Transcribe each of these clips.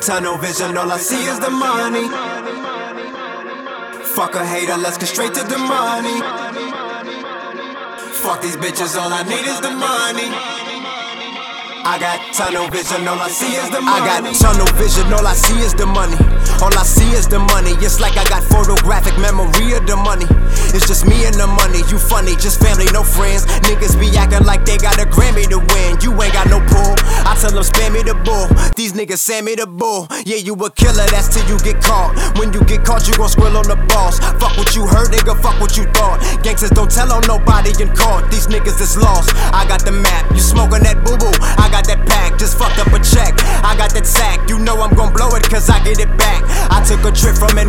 Tunnel vision, all I see is the money. Fuck a hater, let's get straight to the money. Fuck these bitches, all I need is the money. I got tunnel vision, all I see is the money. I got tunnel vision, all I see is the money. All I is the money. It's like I got photographic memory of the money. It's just me and the money. You funny, just family, no friends. Niggas be acting like they got a Grammy to win. You ain't got no pull. I tell them spam me the bull. These niggas send me the bull. Yeah, you a killer, that's till you get caught. When you get caught, you gon' squill on the boss. Fuck what you heard, nigga, fuck what you thought. Gangsters don't tell on nobody in court. These niggas is lost. I got the map. You smoking that boo boo. I got that pack, just fucked up a check. I got that sack, you know I'm gon' blow it cause I get it back.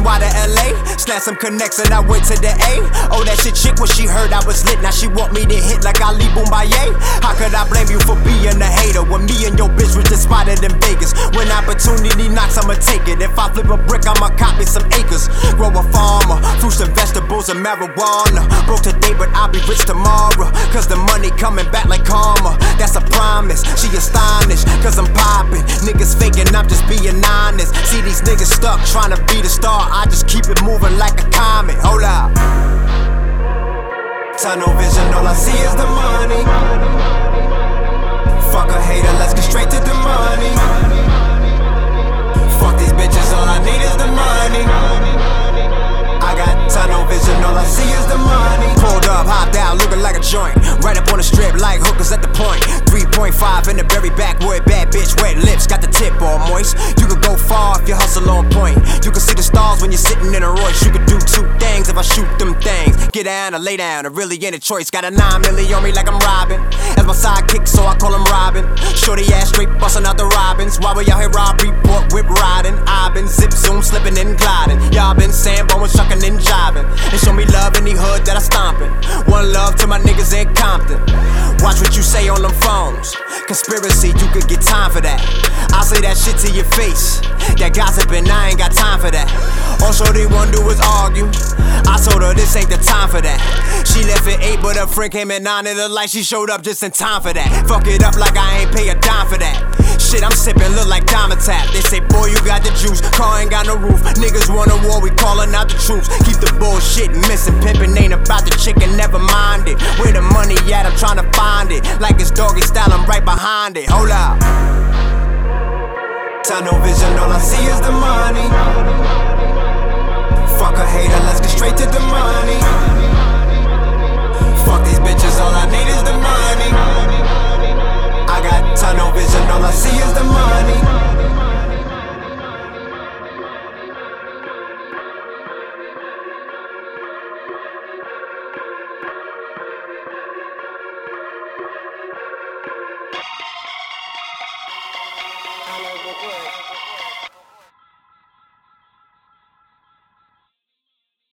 To LA, snatched some connects and I went to the A. Oh, that shit chick when she heard I was lit, now she want me to hit like Ali Bomaye. How could I blame you for being a hater when me and your bitch was just spotted in Vegas? When opportunity knocks, I'ma take it. If I flip a brick, I'ma copy some acres. Grow a farmer, fruits and vegetables and marijuana. Broke today, but I'll be rich tomorrow. Cause the money coming back like karma. That's a promise. She astonished, cause I'm popping. Faking, I'm just being honest. See these niggas stuck trying to be the star. I just keep it moving like a comet. Hold up. Tunnel vision, all I see is the money. On the strip, like hookers at the point. 3.5 in the very backwood, bad bitch, wet lips, got the tip all moist. You could go far if you hustle on point. You can see the stars when you're sitting in a Royce. You could do two things if I shoot them things. Get down or lay down, or really any choice. Got a 9 milli on me like I'm robbing. As my sidekick, so I call him Robin. Shorty ass straight busting out the robins. Why we out here rob, report, whip riding. I've been zip zoom, slipping and gliding. Y'all been Sambo and shucking. And the hood that I stompin'. One love to my niggas in Compton. Watch what you say on them phones. Conspiracy, you could get time for that. I'll say that shit to your face. That gossiping, I ain't got time for that. All Shorty wanna do is argue. I told her this ain't the time for that. She left at 8, but her friend came at 9 and the light she showed up just in time for that. Fuck it up like I ain't pay a dime for that. Shit, I'm sippin', look like Diamond got the juice. Car ain't got no roof. Niggas want a war, we callin' out the troops. Keep the bullshit missing. Pimpin' ain't about the chicken, never mind it. Where the money at, I'm tryna find it. Like it's doggy style, I'm right behind it. Hold up. Tunnel vision, all I see is the money.